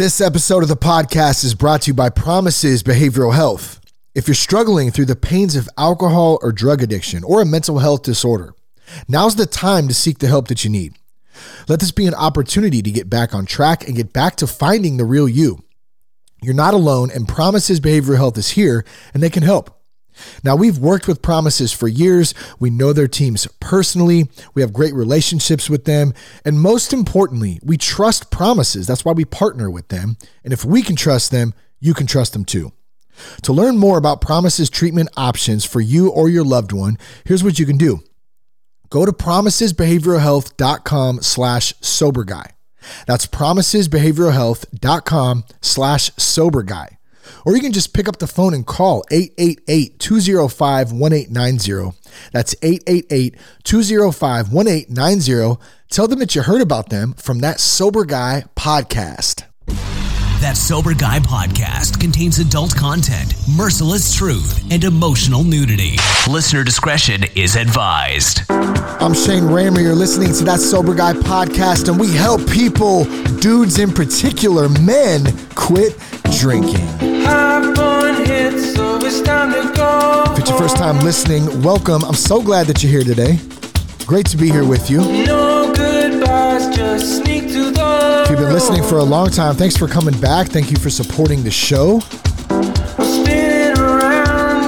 This episode of the podcast is brought to you by Promises Behavioral Health. If you're struggling through the pains of alcohol or drug addiction or a mental health disorder, now's the time to seek the help that you need. Let this be an opportunity to get back on track and get back to finding the real you. You're not alone, and Promises Behavioral Health is here and they can help. Now, we've worked with Promises for years. We know their teams personally. We have great relationships with them. And most importantly, we trust Promises. That's why we partner with them. And if we can trust them, you can trust them too. To learn more about Promises treatment options for you or your loved one, here's what you can do. Go to promisesbehavioralhealth.com slash sober guy. That's promisesbehavioralhealth.com slash sober guy. Or you can just pick up the phone and call 888 205 1890. That's 888 205 1890. Tell them that you heard about them from that Sober Guy podcast. That Sober Guy podcast contains adult content, merciless truth, and emotional nudity. Listener discretion is advised. I'm Shane Ramer. You're listening to that Sober Guy podcast, and we help people, dudes in particular, men, quit drinking. If it's your first time listening, welcome. I'm so glad that you're here today. Great to be here with you. No goodbyes, just sneak to the If you've been listening for a long time, thanks for coming back. Thank you for supporting the show.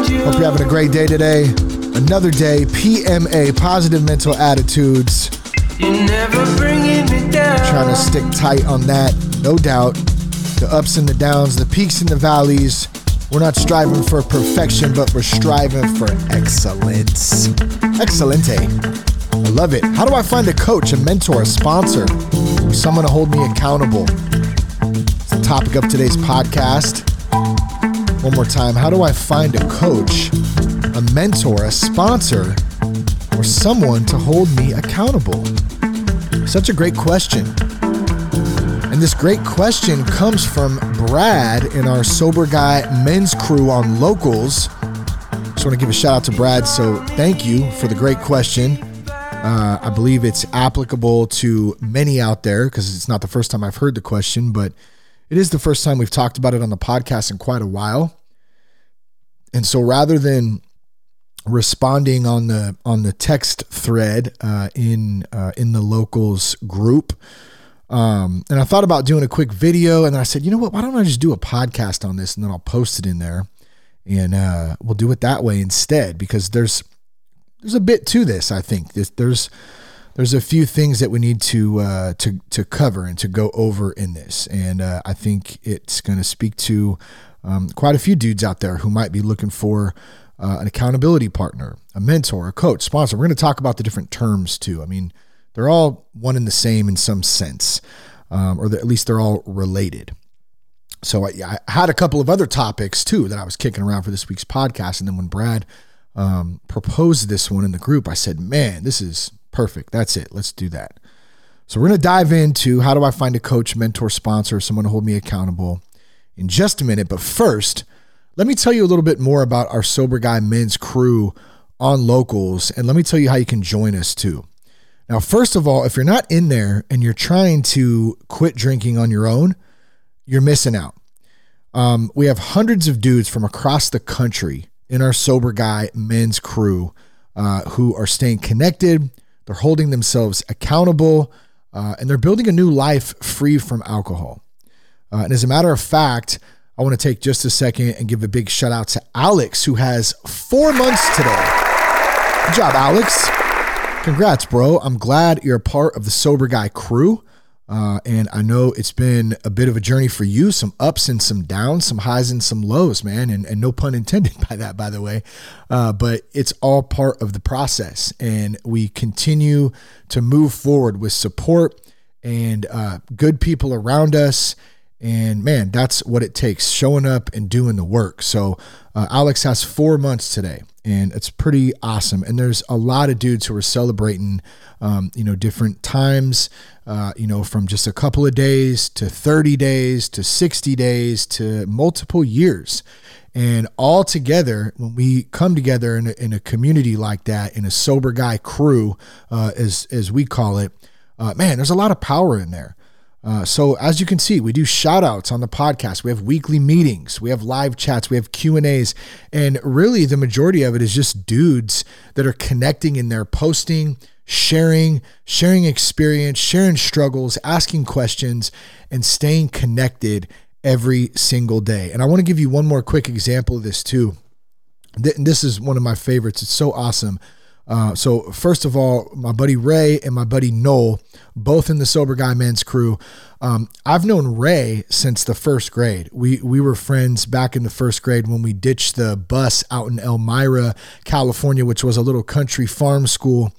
you. Hope you're having a great day today. Another day, PMA, positive mental attitudes. You're never bringing me down. Trying to stick tight on that, no doubt. The ups and the downs, the peaks and the valleys. We're not striving for perfection, but we're striving for excellence. Excelente. I love it. How do I find a coach, a mentor, a sponsor, someone to hold me accountable? It's the topic of today's podcast. One more time. How do I find a coach, a mentor, a sponsor, or someone to hold me accountable? Such a great question. And this great question comes from Brad in our Sober Guy men's crew on locals. Just want to give a shout out to Brad. So thank you for the great question. Uh, I believe it's applicable to many out there because it's not the first time I've heard the question, but it is the first time we've talked about it on the podcast in quite a while. And so rather than responding on the on the text thread uh, in uh, in the locals group, um, and I thought about doing a quick video, and I said, you know what? Why don't I just do a podcast on this, and then I'll post it in there, and uh, we'll do it that way instead because there's there's a bit to this. I think there's there's, there's a few things that we need to uh, to to cover and to go over in this, and uh, I think it's going to speak to um, quite a few dudes out there who might be looking for. Uh, an accountability partner, a mentor, a coach, sponsor. We're going to talk about the different terms too. I mean, they're all one and the same in some sense, um, or at least they're all related. So I, I, had a couple of other topics too that I was kicking around for this week's podcast, and then when Brad um, proposed this one in the group, I said, "Man, this is perfect. That's it. Let's do that." So we're going to dive into how do I find a coach, mentor, sponsor, someone to hold me accountable in just a minute. But first, let me tell you a little bit more about our Sober Guy Men's crew on locals, and let me tell you how you can join us too. Now, first of all, if you're not in there and you're trying to quit drinking on your own, you're missing out. Um, we have hundreds of dudes from across the country in our Sober Guy men's crew uh, who are staying connected, they're holding themselves accountable, uh, and they're building a new life free from alcohol. Uh, and as a matter of fact, I want to take just a second and give a big shout out to Alex, who has four months today. Good job, Alex. Congrats, bro. I'm glad you're a part of the Sober Guy crew. Uh, and I know it's been a bit of a journey for you, some ups and some downs, some highs and some lows, man. And, and no pun intended by that, by the way. Uh, but it's all part of the process. And we continue to move forward with support and uh, good people around us. And man, that's what it takes showing up and doing the work. So, uh, Alex has four months today, and it's pretty awesome. And there's a lot of dudes who are celebrating, um, you know, different times, uh, you know, from just a couple of days to 30 days to 60 days to multiple years. And all together, when we come together in a, in a community like that, in a sober guy crew, uh, as as we call it, uh, man, there's a lot of power in there. Uh, so as you can see, we do shout outs on the podcast. We have weekly meetings. We have live chats. We have Q and A's. And really the majority of it is just dudes that are connecting in there, posting, sharing, sharing experience, sharing struggles, asking questions, and staying connected every single day. And I want to give you one more quick example of this too. This is one of my favorites. It's so awesome. Uh, so first of all, my buddy Ray and my buddy Noel, both in the Sober Guy Men's crew. Um, I've known Ray since the first grade. We we were friends back in the first grade when we ditched the bus out in Elmira, California, which was a little country farm school,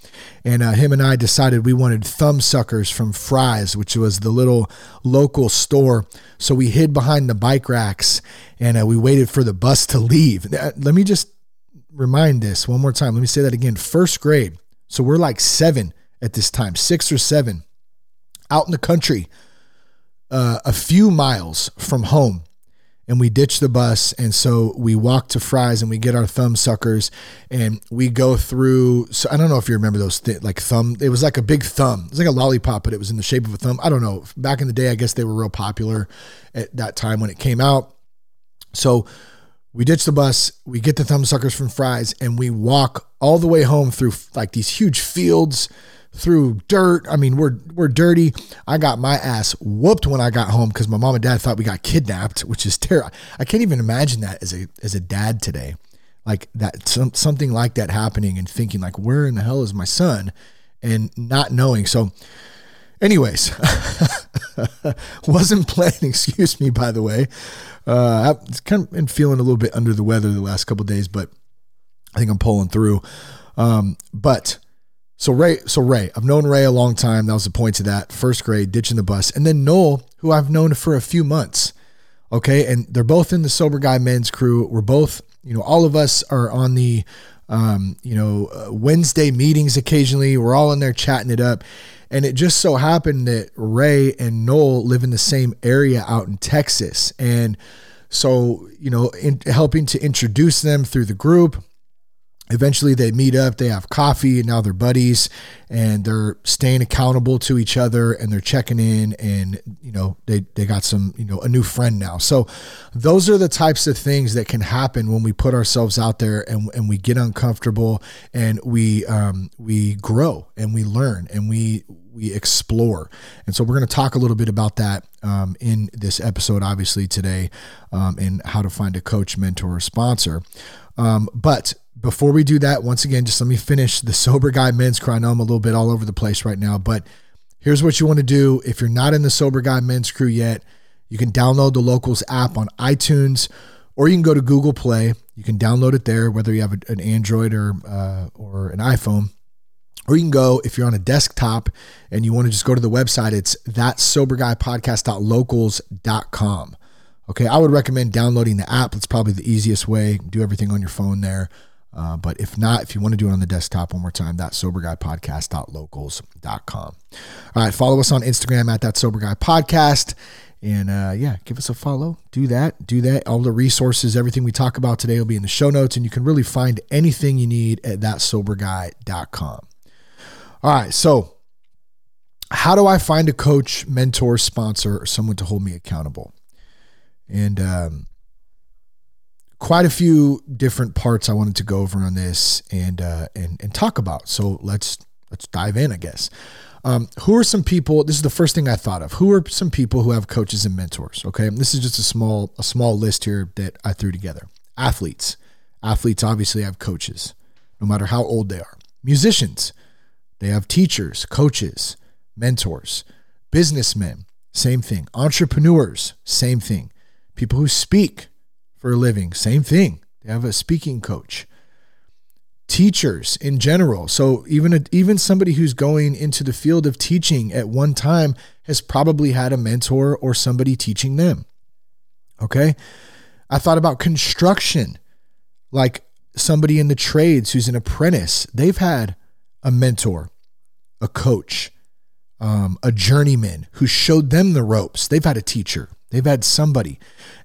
and uh, him and I decided we wanted thumb suckers from Fry's, which was the little local store. So we hid behind the bike racks and uh, we waited for the bus to leave. Let me just remind this one more time. Let me say that again. First grade. So we're like seven at this time, six or seven, out in the country, uh, a few miles from home. And we ditch the bus. And so we walk to Fry's and we get our thumb suckers and we go through. So I don't know if you remember those, th- like thumb, it was like a big thumb. It was like a lollipop, but it was in the shape of a thumb. I don't know. Back in the day, I guess they were real popular at that time when it came out. So we ditch the bus, we get the thumbsuckers from Fry's, and we walk all the way home through like these huge fields, through dirt. I mean, we're we're dirty. I got my ass whooped when I got home because my mom and dad thought we got kidnapped, which is terrible. I can't even imagine that as a as a dad today, like that some, something like that happening and thinking like, where in the hell is my son, and not knowing. So, anyways, wasn't planning. Excuse me, by the way. Uh, I've kind of been feeling a little bit under the weather the last couple days, but I think I'm pulling through. Um, but so Ray, so Ray, I've known Ray a long time. That was the point to that first grade, ditching the bus, and then Noel, who I've known for a few months. Okay, and they're both in the sober guy men's crew. We're both, you know, all of us are on the, um, you know, uh, Wednesday meetings occasionally. We're all in there chatting it up. And it just so happened that Ray and Noel live in the same area out in Texas. And so, you know, in, helping to introduce them through the group, eventually they meet up they have coffee and now they're buddies and they're staying accountable to each other and they're checking in and you know they they got some you know a new friend now so those are the types of things that can happen when we put ourselves out there and, and we get uncomfortable and we um, we grow and we learn and we we explore and so we're going to talk a little bit about that um, in this episode obviously today um, and how to find a coach mentor or sponsor um, but before we do that, once again, just let me finish the Sober Guy Men's Crew. I know I'm a little bit all over the place right now, but here's what you want to do. If you're not in the Sober Guy Men's Crew yet, you can download the Locals app on iTunes or you can go to Google Play. You can download it there, whether you have an Android or, uh, or an iPhone. Or you can go, if you're on a desktop and you want to just go to the website, it's that soberguypodcast.locals.com. Okay, I would recommend downloading the app. It's probably the easiest way. Do everything on your phone there. Uh, but if not, if you want to do it on the desktop one more time, that soberguypodcast.locals.com. All right, follow us on Instagram at that. And uh, yeah, give us a follow. Do that. Do that. All the resources, everything we talk about today will be in the show notes, and you can really find anything you need at thatsoberguy.com. All right, so how do I find a coach, mentor, sponsor, or someone to hold me accountable? And um, quite a few different parts I wanted to go over on this and uh, and and talk about. So let's let's dive in, I guess. Um, who are some people? This is the first thing I thought of. Who are some people who have coaches and mentors? Okay, this is just a small a small list here that I threw together. Athletes, athletes obviously have coaches, no matter how old they are. Musicians, they have teachers, coaches, mentors. Businessmen, same thing. Entrepreneurs, same thing. People who speak, for a living. Same thing. They have a speaking coach. Teachers in general. So even a, even somebody who's going into the field of teaching at one time has probably had a mentor or somebody teaching them. Okay? I thought about construction. Like somebody in the trades who's an apprentice, they've had a mentor, a coach, um, a journeyman who showed them the ropes. They've had a teacher. They've had somebody.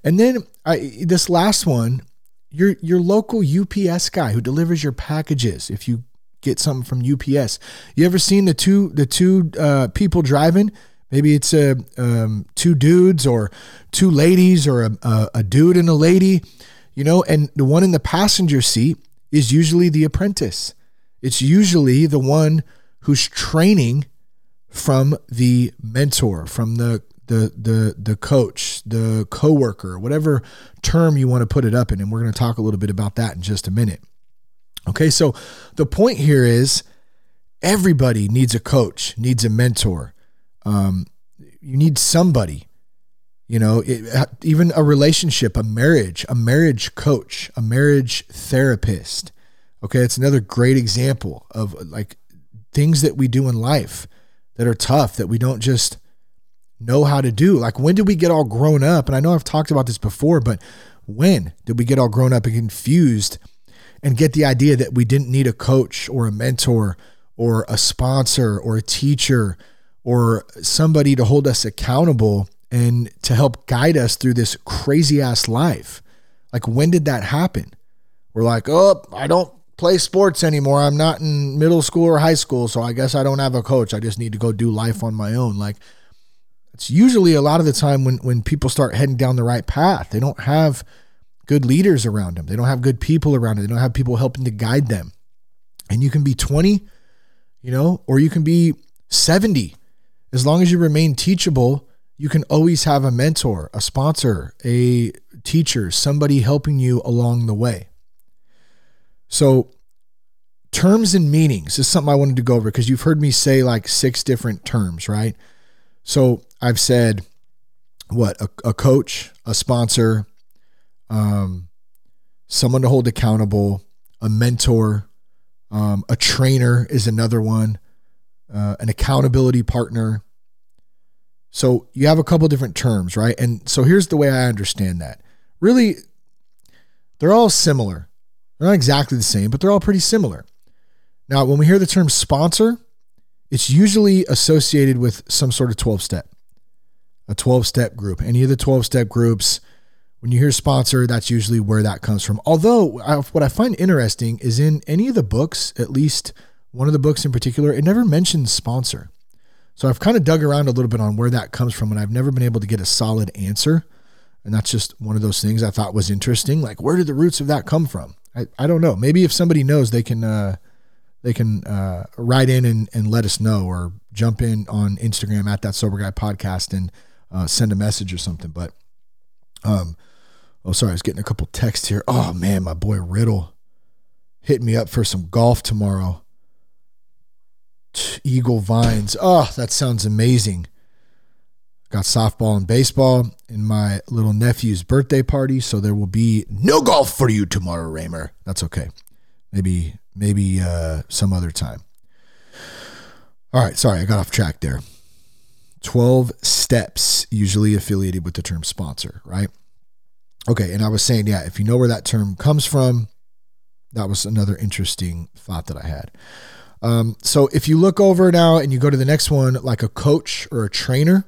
And then I, this last one, your your local UPS guy who delivers your packages. If you get something from UPS, you ever seen the two the two uh, people driving Maybe it's a um, two dudes or two ladies or a, a, a dude and a lady, you know, and the one in the passenger seat is usually the apprentice. It's usually the one who's training from the mentor, from the the the the coach, the coworker, whatever term you want to put it up in, and we're going to talk a little bit about that in just a minute. Okay, so the point here is everybody needs a coach, needs a mentor. Um, you need somebody, you know, it, even a relationship, a marriage, a marriage coach, a marriage therapist. Okay, it's another great example of like things that we do in life that are tough that we don't just know how to do. Like, when did we get all grown up? And I know I've talked about this before, but when did we get all grown up and confused and get the idea that we didn't need a coach or a mentor or a sponsor or a teacher or somebody to hold us accountable and to help guide us through this crazy ass life? Like, when did that happen? We're like, oh, I don't play sports anymore. I'm not in middle school or high school, so I guess I don't have a coach. I just need to go do life on my own. Like, it's usually a lot of the time when when people start heading down the right path. They don't have good leaders around them. They don't have good people around them. They don't have people helping to guide them. And you can be 20, you know, or you can be 70. As long as you remain teachable, you can always have a mentor, a sponsor, a teacher, somebody helping you along the way. So, terms and meanings is something I wanted to go over because you've heard me say like six different terms, right? So, I've said what a, a coach, a sponsor, um, someone to hold accountable, a mentor, um, a trainer is another one, uh, an accountability partner. So you have a couple different terms, right? And so here's the way I understand that. Really, they're all similar. They're not exactly the same, but they're all pretty similar. Now, when we hear the term sponsor, it's usually associated with some sort of 12 step a 12 step group. Any of the 12 step groups, when you hear sponsor, that's usually where that comes from. Although, I, what I find interesting is in any of the books, at least one of the books in particular, it never mentions sponsor. So I've kind of dug around a little bit on where that comes from, and I've never been able to get a solid answer. And that's just one of those things I thought was interesting. Like, where did the roots of that come from? I, I don't know. Maybe if somebody knows, they can uh, they can uh, write in and, and let us know, or jump in on Instagram at that sober guy podcast and uh, send a message or something. But, um, oh, sorry, I was getting a couple texts here. Oh man, my boy Riddle hit me up for some golf tomorrow. Eagle Vines. Oh, that sounds amazing. Got softball and baseball in my little nephew's birthday party, so there will be no golf for you tomorrow, Ramer. That's okay. Maybe maybe uh, some other time. All right, sorry, I got off track there. 12 steps, usually affiliated with the term sponsor, right? Okay, and I was saying, yeah, if you know where that term comes from, that was another interesting thought that I had. Um, so if you look over now and you go to the next one, like a coach or a trainer,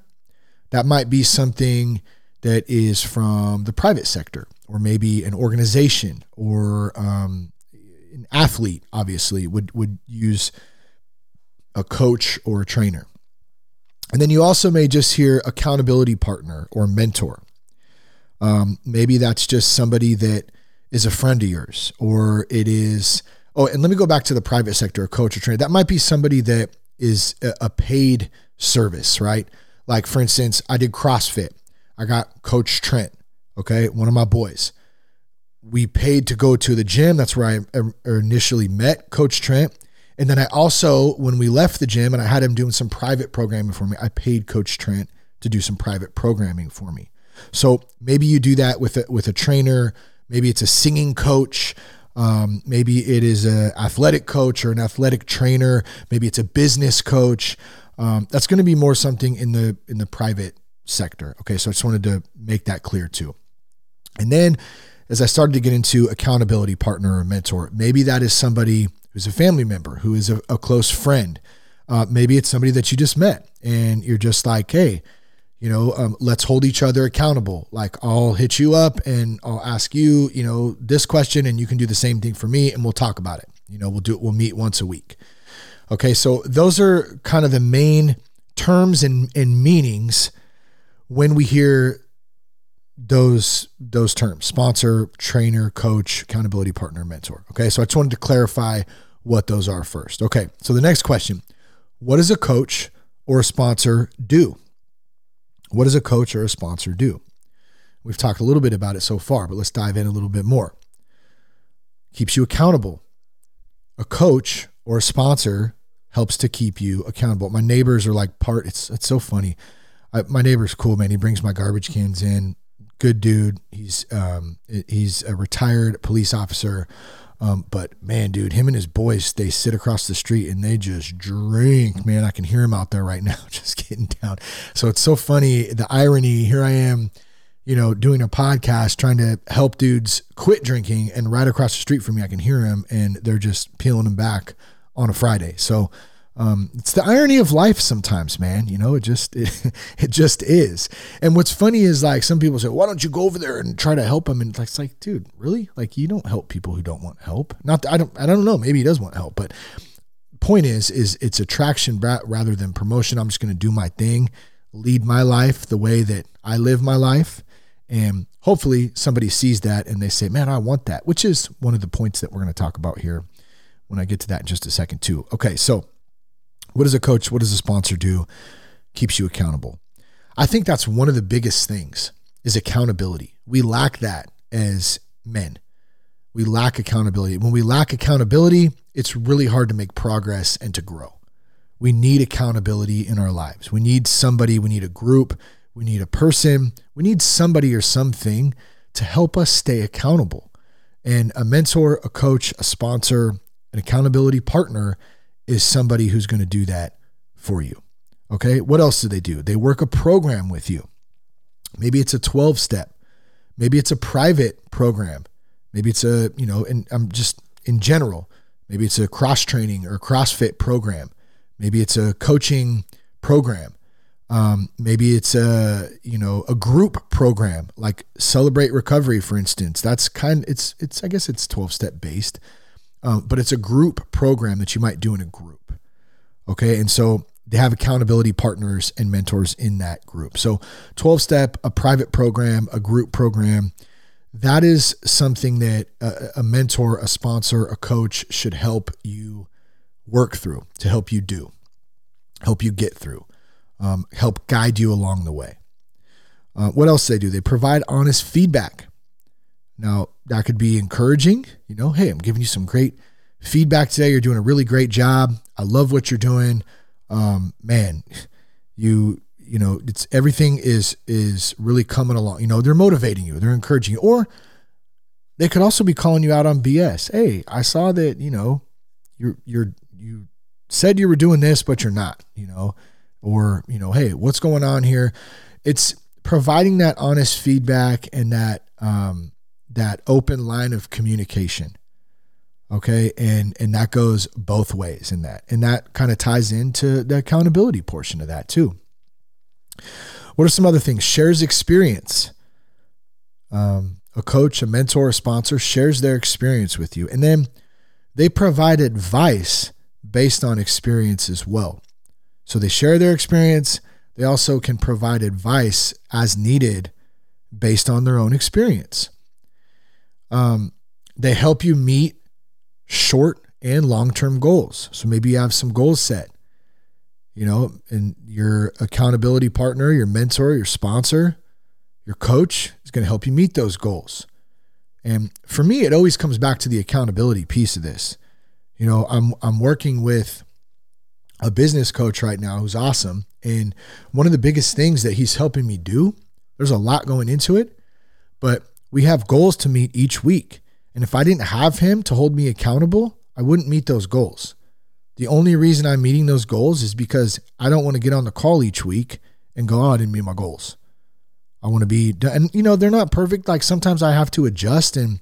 that might be something that is from the private sector or maybe an organization or um, an athlete, obviously, would, would use a coach or a trainer. And then you also may just hear accountability partner or mentor. Um, maybe that's just somebody that is a friend of yours, or it is. Oh, and let me go back to the private sector, a coach or trainer. That might be somebody that is a paid service, right? Like, for instance, I did CrossFit. I got Coach Trent, okay, one of my boys. We paid to go to the gym. That's where I initially met Coach Trent. And then I also, when we left the gym and I had him doing some private programming for me, I paid Coach Trent to do some private programming for me. So maybe you do that with a, with a trainer. Maybe it's a singing coach. Um, maybe it is an athletic coach or an athletic trainer. Maybe it's a business coach. Um, that's going to be more something in the in the private sector. Okay, so I just wanted to make that clear too. And then as I started to get into accountability partner or mentor, maybe that is somebody who's a family member, who is a, a close friend. Uh, maybe it's somebody that you just met and you're just like, hey, you know, um, let's hold each other accountable. Like I'll hit you up and I'll ask you, you know, this question and you can do the same thing for me and we'll talk about it. You know, we'll do it, we'll meet once a week. Okay. So those are kind of the main terms and, and meanings when we hear those those terms sponsor trainer coach accountability partner mentor. Okay so i just wanted to clarify what those are first. Okay so the next question what does a coach or a sponsor do? What does a coach or a sponsor do? We've talked a little bit about it so far but let's dive in a little bit more. Keeps you accountable. A coach or a sponsor helps to keep you accountable my neighbors are like part it's it's so funny I, my neighbor's cool man he brings my garbage cans in good dude. He's um, he's a retired police officer. Um, but man, dude, him and his boys, they sit across the street and they just drink. Man, I can hear him out there right now, just getting down. So it's so funny. The irony here I am, you know, doing a podcast trying to help dudes quit drinking, and right across the street from me, I can hear him and they're just peeling him back on a Friday. So um, it's the irony of life sometimes, man. You know, it just it, it just is. And what's funny is like some people say, "Why don't you go over there and try to help them?" And it's like, dude, really? Like you don't help people who don't want help. Not I don't I don't know. Maybe he does want help, but point is is it's attraction rather than promotion. I'm just going to do my thing, lead my life the way that I live my life, and hopefully somebody sees that and they say, "Man, I want that," which is one of the points that we're going to talk about here when I get to that in just a second too. Okay, so what does a coach, what does a sponsor do? Keeps you accountable. I think that's one of the biggest things is accountability. We lack that as men. We lack accountability. When we lack accountability, it's really hard to make progress and to grow. We need accountability in our lives. We need somebody, we need a group, we need a person, we need somebody or something to help us stay accountable. And a mentor, a coach, a sponsor, an accountability partner is somebody who's going to do that for you. Okay. What else do they do? They work a program with you. Maybe it's a 12 step. Maybe it's a private program. Maybe it's a, you know, and I'm just in general, maybe it's a cross training or CrossFit program. Maybe it's a coaching program. Um, maybe it's a you know a group program like Celebrate Recovery, for instance. That's kind. It's it's I guess it's twelve step based, um, but it's a group program that you might do in a group. Okay. And so they have accountability partners and mentors in that group. So 12 step, a private program, a group program, that is something that a, a mentor, a sponsor, a coach should help you work through, to help you do, help you get through, um, help guide you along the way. Uh, what else they do? They provide honest feedback. Now, that could be encouraging, you know, hey, I'm giving you some great feedback today. You're doing a really great job. I love what you're doing. Um, man, you you know, it's everything is is really coming along. You know, they're motivating you, they're encouraging you. Or they could also be calling you out on BS. Hey, I saw that, you know, you're you're you said you were doing this, but you're not, you know, or, you know, hey, what's going on here? It's providing that honest feedback and that um that open line of communication okay? And and that goes both ways in that. And that kind of ties into the accountability portion of that too. What are some other things? Shares experience. Um, a coach a mentor a sponsor shares their experience with you. And then they provide advice based on experience as well. So they share their experience. They also can provide advice as needed based on their own experience um, they help you meet short and long term goals. So maybe you have some goals set, you know, and your accountability partner, your mentor, your sponsor, your coach is going to help you meet those goals. And for me, it always comes back to the accountability piece of this. You know, I'm I'm working with a business coach right now who's awesome. And one of the biggest things that he's helping me do, there's a lot going into it, but we have goals to meet each week. And if I didn't have him to hold me accountable, I wouldn't meet those goals. The only reason I'm meeting those goals is because I don't want to get on the call each week and go, oh, I didn't meet my goals. I want to be, and you know, they're not perfect. Like sometimes I have to adjust and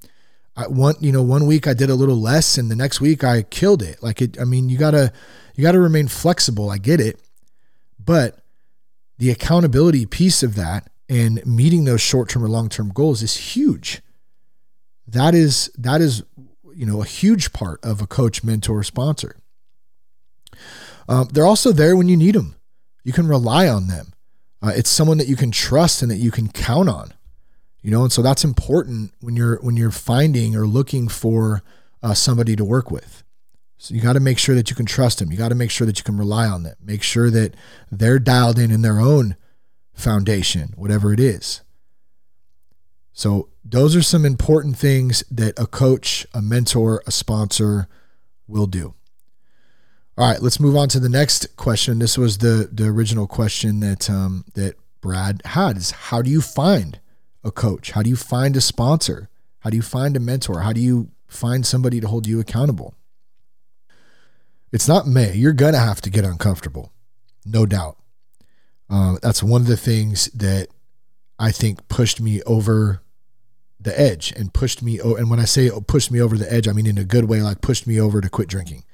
I want, you know, one week I did a little less and the next week I killed it. Like it, I mean, you gotta, you gotta remain flexible. I get it. But the accountability piece of that and meeting those short-term or long-term goals is huge. That is that is you know a huge part of a coach, mentor, sponsor. Um, they're also there when you need them. you can rely on them. Uh, it's someone that you can trust and that you can count on. You know, and so that's important when you're when you're finding or looking for uh, somebody to work with. So you got to make sure that you can trust them. You got to make sure that you can rely on them. Make sure that they're dialed in in their own foundation, whatever it is. So those are some important things that a coach, a mentor, a sponsor will do. All right, let's move on to the next question. This was the the original question that um, that Brad had: is how do you find a coach? How do you find a sponsor? How do you find a mentor? How do you find somebody to hold you accountable? It's not me. You're gonna have to get uncomfortable, no doubt. Uh, that's one of the things that I think pushed me over the edge and pushed me. And when I say pushed me over the edge, I mean in a good way, like pushed me over to quit drinking.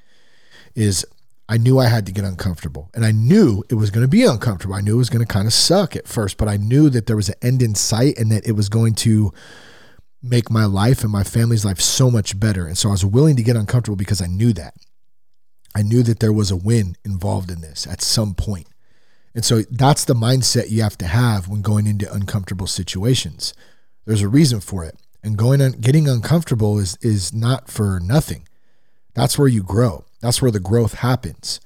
Is I knew I had to get uncomfortable and I knew it was going to be uncomfortable. I knew it was going to kind of suck at first, but I knew that there was an end in sight and that it was going to make my life and my family's life so much better. And so I was willing to get uncomfortable because I knew that. I knew that there was a win involved in this at some point. And so that's the mindset you have to have when going into uncomfortable situations. There's a reason for it. And going and getting uncomfortable is is not for nothing. That's where you grow. That's where the growth happens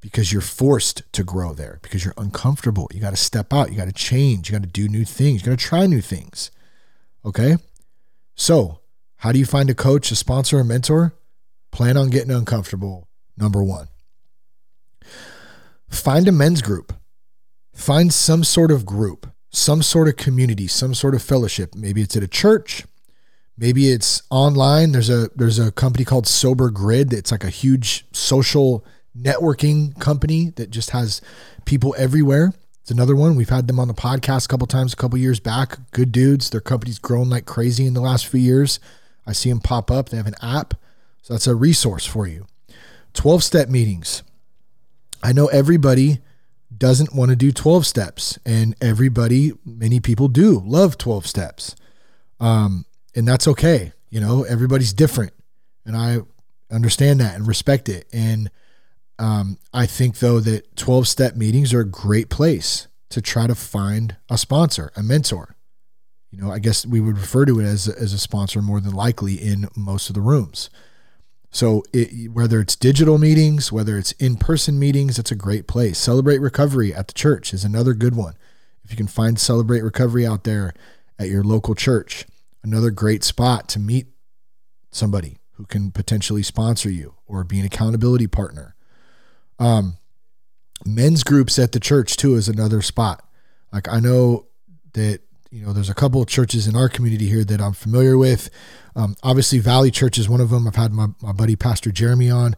because you're forced to grow there because you're uncomfortable. You got to step out, you got to change, you got to do new things, you got to try new things. Okay? So, how do you find a coach, a sponsor, a mentor? Plan on getting uncomfortable. Number 1. Find a men's group. Find some sort of group, some sort of community, some sort of fellowship. Maybe it's at a church, Maybe it's online. There's a there's a company called Sober Grid. It's like a huge social networking company that just has people everywhere. It's another one. We've had them on the podcast a couple times a couple years back. Good dudes. Their company's grown like crazy in the last few years. I see them pop up. They have an app. So that's a resource for you. 12 step meetings. I know everybody doesn't want to do 12 steps, and everybody, many people do love 12 steps. Um, and that's okay. You know, everybody's different, and I understand that and respect it. And um, I think though that 12 step meetings are a great place to try to find a sponsor, a mentor. You know, I guess we would refer to it as as a sponsor more than likely in most of the rooms. So it, whether it's digital meetings, whether it's in person meetings, it's a great place. Celebrate Recovery at the church is another good one. If you can find Celebrate Recovery out there at your local church, another great spot to meet somebody who can potentially sponsor you or be an accountability partner. Um, men's groups at the church too is another spot. Like I know that you know there's a couple of churches in our community here that I'm familiar with. Um, obviously, Valley Church is one of them. I've had my, my buddy Pastor Jeremy on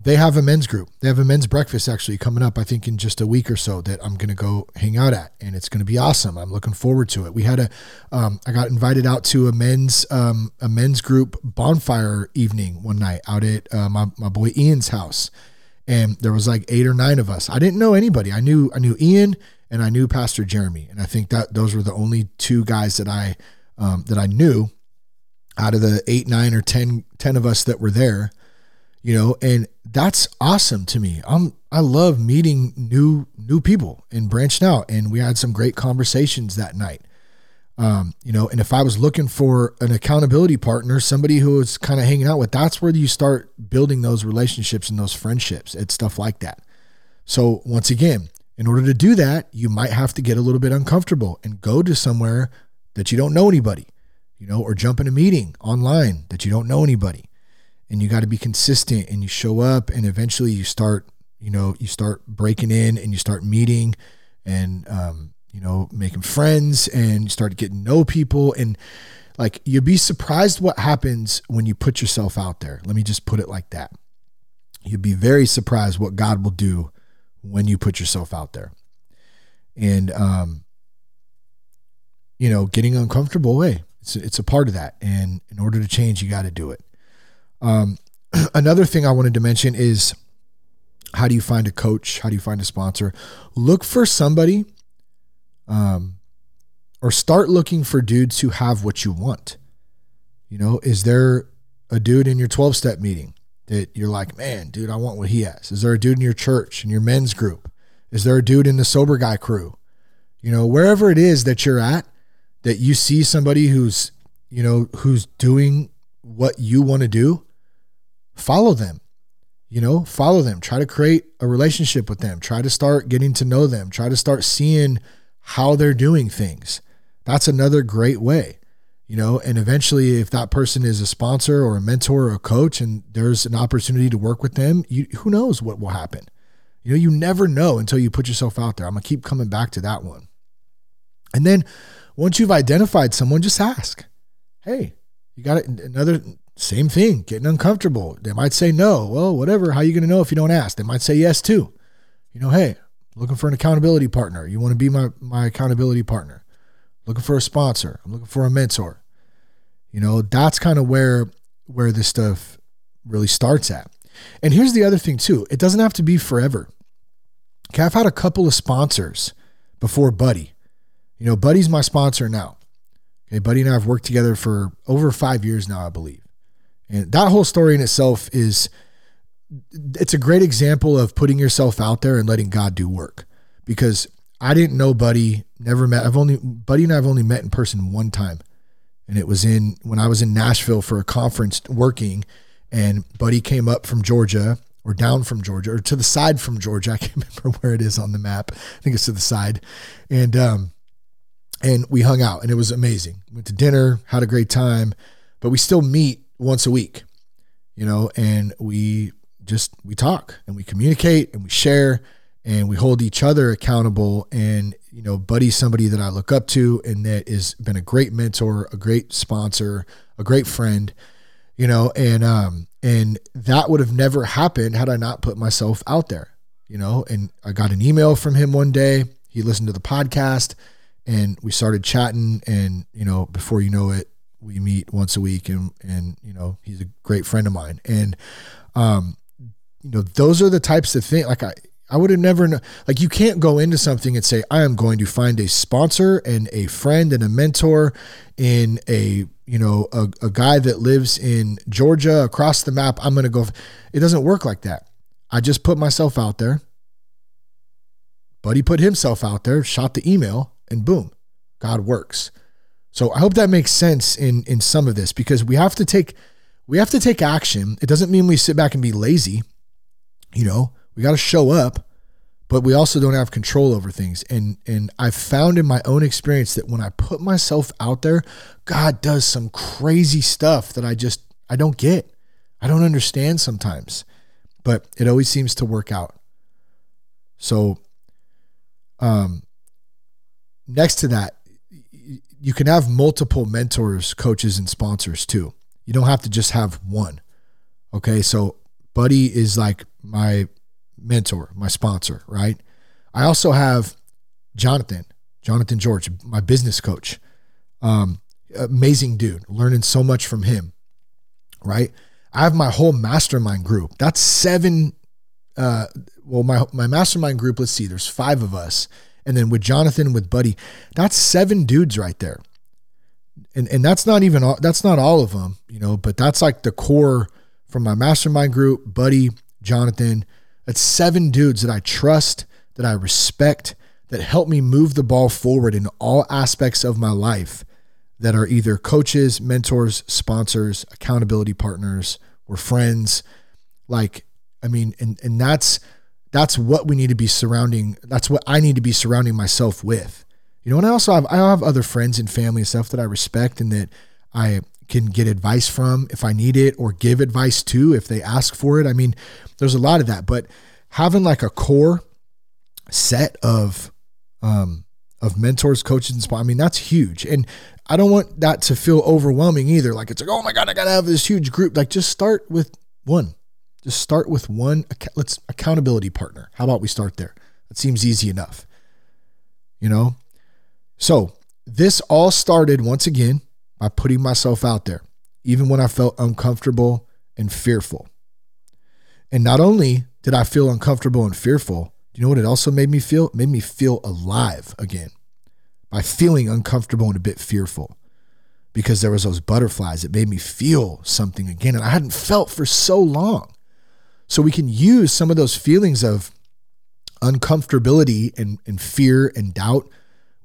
they have a men's group. They have a men's breakfast actually coming up, I think, in just a week or so that I'm going to go hang out at, and it's going to be awesome. I'm looking forward to it. We had a, um, I got invited out to a men's, um, a men's group bonfire evening one night out at uh, my my boy Ian's house, and there was like eight or nine of us. I didn't know anybody. I knew I knew Ian and I knew Pastor Jeremy, and I think that those were the only two guys that I um, that I knew out of the eight, nine, or 10, 10 of us that were there you know, and that's awesome to me. I'm I love meeting new new people and branching out, and we had some great conversations that night. Um, you know, and if I was looking for an accountability partner, somebody who was kind of hanging out with, that's where you start building those relationships and those friendships. It's stuff like that. So once again, in order to do that, you might have to get a little bit uncomfortable and go to somewhere that you don't know anybody, you know, or jump in a meeting online that you don't know anybody. And you got to be consistent and you show up and eventually you start you know you start breaking in and you start meeting and um, you know making friends and you start getting to know people. And like you'd be surprised what happens when you put yourself out there. Let me just put it like that. You'd be very surprised what god will do when you put yourself out there and um you know getting uncomfortable way it's, it's a part of that and in order to change you got to do it um, another thing I wanted to mention is how do you find a coach? How do you find a sponsor? Look for somebody, um, or start looking for dudes who have what you want. You know, is there a dude in your 12 step meeting that you're like, man, dude, I want what he has? Is there a dude in your church, in your men's group Is there a dude in the sober guy crew? You know, wherever it is that you're at, that you see somebody who's, you know, who's doing what you want to do, follow them. You know, follow them. Try to create a relationship with them. Try to start getting to know them. Try to start seeing how they're doing things. That's another great way. You know, and eventually, if that person is a sponsor or a mentor or a coach, and there's an opportunity to work with them, you, who knows what will happen? You know, you never know until you put yourself out there. I'm gonna keep coming back to that one. And then once you've identified someone, just ask, hey, you got another same thing, getting uncomfortable. They might say no. Well, whatever. How are you to know if you don't ask? They might say yes too. You know, hey, looking for an accountability partner. You want to be my, my accountability partner. Looking for a sponsor. I'm looking for a mentor. You know, that's kind of where where this stuff really starts at. And here's the other thing too. It doesn't have to be forever. Okay, I've had a couple of sponsors before Buddy. You know, Buddy's my sponsor now. Okay, Buddy and I have worked together for over five years now, I believe. And that whole story in itself is it's a great example of putting yourself out there and letting God do work. Because I didn't know Buddy, never met. I've only Buddy and I have only met in person one time. And it was in when I was in Nashville for a conference working and Buddy came up from Georgia or down from Georgia or to the side from Georgia. I can't remember where it is on the map. I think it's to the side. And um and we hung out and it was amazing. Went to dinner, had a great time, but we still meet once a week, you know, and we just we talk and we communicate and we share and we hold each other accountable and you know buddy somebody that i look up to and that has been a great mentor a great sponsor a great friend you know and um and that would have never happened had i not put myself out there you know and i got an email from him one day. He listened to the podcast and we started chatting and you know before you know it we meet once a week and and you know he's a great friend of mine. And um you know those are the types of things like i i would have never know, like you can't go into something and say i am going to find a sponsor and a friend and a mentor in a you know a, a guy that lives in georgia across the map i'm going to go it doesn't work like that i just put myself out there buddy put himself out there shot the email and boom, God works. So I hope that makes sense in in some of this because we have to take we have to take action. It doesn't mean we sit back and be lazy. You know, we got to show up, but we also don't have control over things. And and I've found in my own experience that when I put myself out there, God does some crazy stuff that I just I don't get. I don't understand sometimes. But it always seems to work out. So um next to that, you can have multiple mentors, coaches, and sponsors too. You don't have to just have one. Okay. So, Buddy is like my mentor, my sponsor, right? I also have Jonathan, Jonathan George, my business coach. Um, amazing dude, learning so much from him, right? I have my whole mastermind group. That's seven. Uh, well, my my mastermind group. Let's see. There's five of us, and then with Jonathan, with Buddy, that's seven dudes right there. And and that's not even all, that's not all of them, you know, but that's like the core from my mastermind group, Buddy, Jonathan. That's seven dudes that I trust, that I respect, that help me move the ball forward in all aspects of my life that are either coaches, mentors, sponsors, accountability partners, or friends. Like, I mean, and and that's that's what we need to be surrounding. That's what I need to be surrounding myself with. You know, and I also have I have other friends and family and stuff that I respect and that I can get advice from if I need it or give advice to if they ask for it. I mean, there's a lot of that, but having like a core set of um of mentors, coaches, and sponsors, I mean, that's huge. And I don't want that to feel overwhelming either. Like it's like, oh my God, I gotta have this huge group. Like just start with one. Just start with one let's accountability partner. How about we start there? That seems easy enough. You know? So, this all started once again by putting myself out there, even when I felt uncomfortable and fearful. And not only did I feel uncomfortable and fearful, do you know what it also made me feel? It made me feel alive again by feeling uncomfortable and a bit fearful because there was those butterflies. It made me feel something again. And I hadn't felt for so long. So we can use some of those feelings of uncomfortability and, and fear and doubt,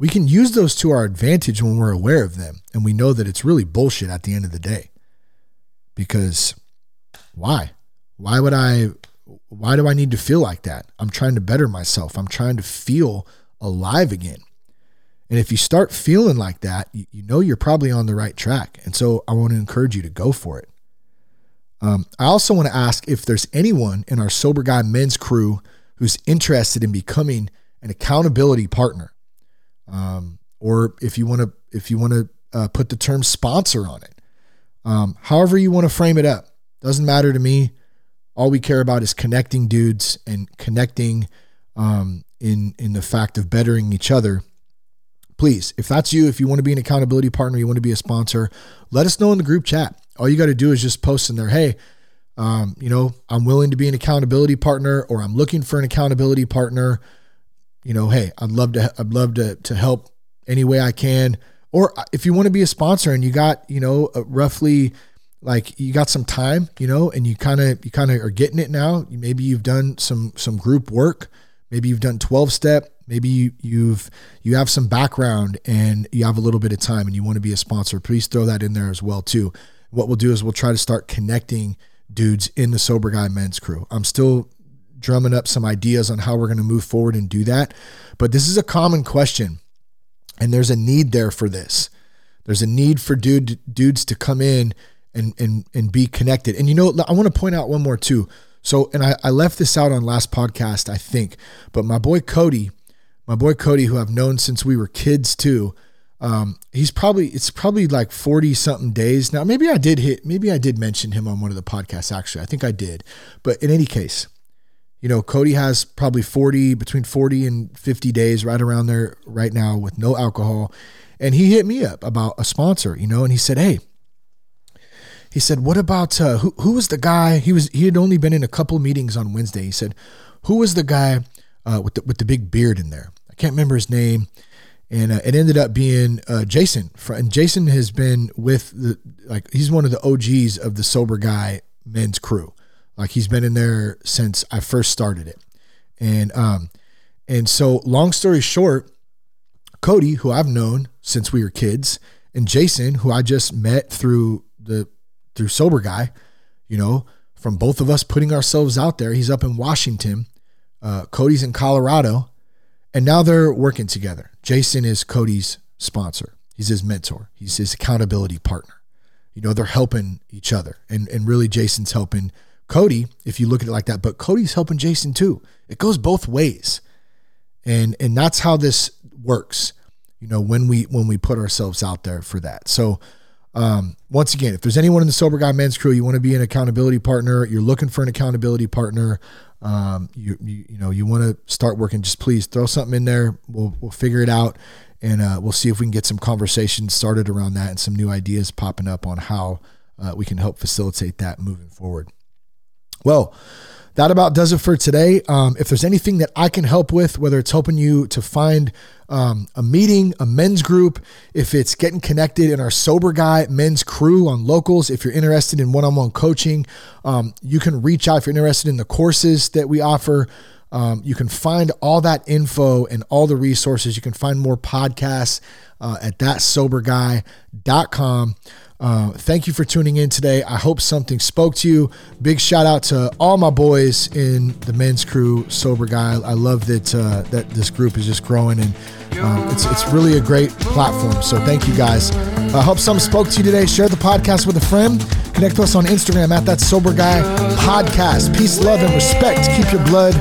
we can use those to our advantage when we're aware of them and we know that it's really bullshit at the end of the day. Because why? Why would I why do I need to feel like that? I'm trying to better myself. I'm trying to feel alive again. And if you start feeling like that, you, know you're probably on the right track. And so I want to encourage you to go for it. Um, I also want to ask if there's anyone in our Sober Guy men's crew who's interested in becoming an accountability partner, um, or if you want to if you want to uh, put the term sponsor on it. Um, however you want to frame it up, doesn't matter to me. All we care about is connecting dudes and connecting um, in in the fact of bettering each other. Please, if that's you, if you want to be an accountability partner, you want to be a sponsor, let us know in the group chat. All you got to do is just post in there, hey, um, you know, I'm willing to be an accountability partner, or I'm looking for an accountability partner. You know, hey, I'd love to, I'd love to to help any way I can. Or if you want to be a sponsor and you got, you know, roughly like you got some time, you know, and you kind of you kind of are getting it now. Maybe you've done some some group work. Maybe you've done 12 step. Maybe you, you've you have some background and you have a little bit of time and you want to be a sponsor. Please throw that in there as well too. What we'll do is we'll try to start connecting dudes in the sober guy men's crew. I'm still drumming up some ideas on how we're going to move forward and do that. But this is a common question, and there's a need there for this. There's a need for dude dudes to come in and and and be connected. And you know, I want to point out one more too. So, and I, I left this out on last podcast, I think, but my boy Cody, my boy Cody, who I've known since we were kids too, um, he's probably it's probably like 40 something days now. Maybe I did hit, maybe I did mention him on one of the podcasts, actually. I think I did. But in any case, you know, Cody has probably 40, between 40 and 50 days right around there right now with no alcohol. And he hit me up about a sponsor, you know, and he said, Hey, he said, "What about uh, who? Who was the guy? He was he had only been in a couple meetings on Wednesday. He said, who was the guy uh, with the with the big beard in there? I can't remember his name, and uh, it ended up being uh, Jason. And Jason has been with the like he's one of the OGs of the sober guy men's crew. Like he's been in there since I first started it, and um, and so long story short, Cody, who I've known since we were kids, and Jason, who I just met through the through Sober Guy, you know, from both of us putting ourselves out there. He's up in Washington, uh, Cody's in Colorado, and now they're working together. Jason is Cody's sponsor, he's his mentor, he's his accountability partner. You know, they're helping each other, and, and really, Jason's helping Cody, if you look at it like that, but Cody's helping Jason too. It goes both ways. And and that's how this works, you know, when we when we put ourselves out there for that. So um, once again, if there's anyone in the Sober Guy Men's crew, you want to be an accountability partner, you're looking for an accountability partner, um, you, you, you know you want to start working, just please throw something in there. We'll we'll figure it out, and uh, we'll see if we can get some conversations started around that and some new ideas popping up on how uh, we can help facilitate that moving forward. Well that about does it for today. Um, if there's anything that I can help with, whether it's helping you to find um, a meeting, a men's group, if it's getting connected in our sober guy men's crew on locals, if you're interested in one on one coaching, um, you can reach out if you're interested in the courses that we offer. Um, you can find all that info and all the resources. You can find more podcasts uh, at thatsoberguy.com. Uh, thank you for tuning in today. I hope something spoke to you. Big shout out to all my boys in the men's crew, Sober Guy. I love that uh, that this group is just growing and um, it's it's really a great platform. So thank you guys. I hope something spoke to you today. Share the podcast with a friend. Connect with us on Instagram at that Sober Guy Podcast. Peace, love, and respect. Keep your blood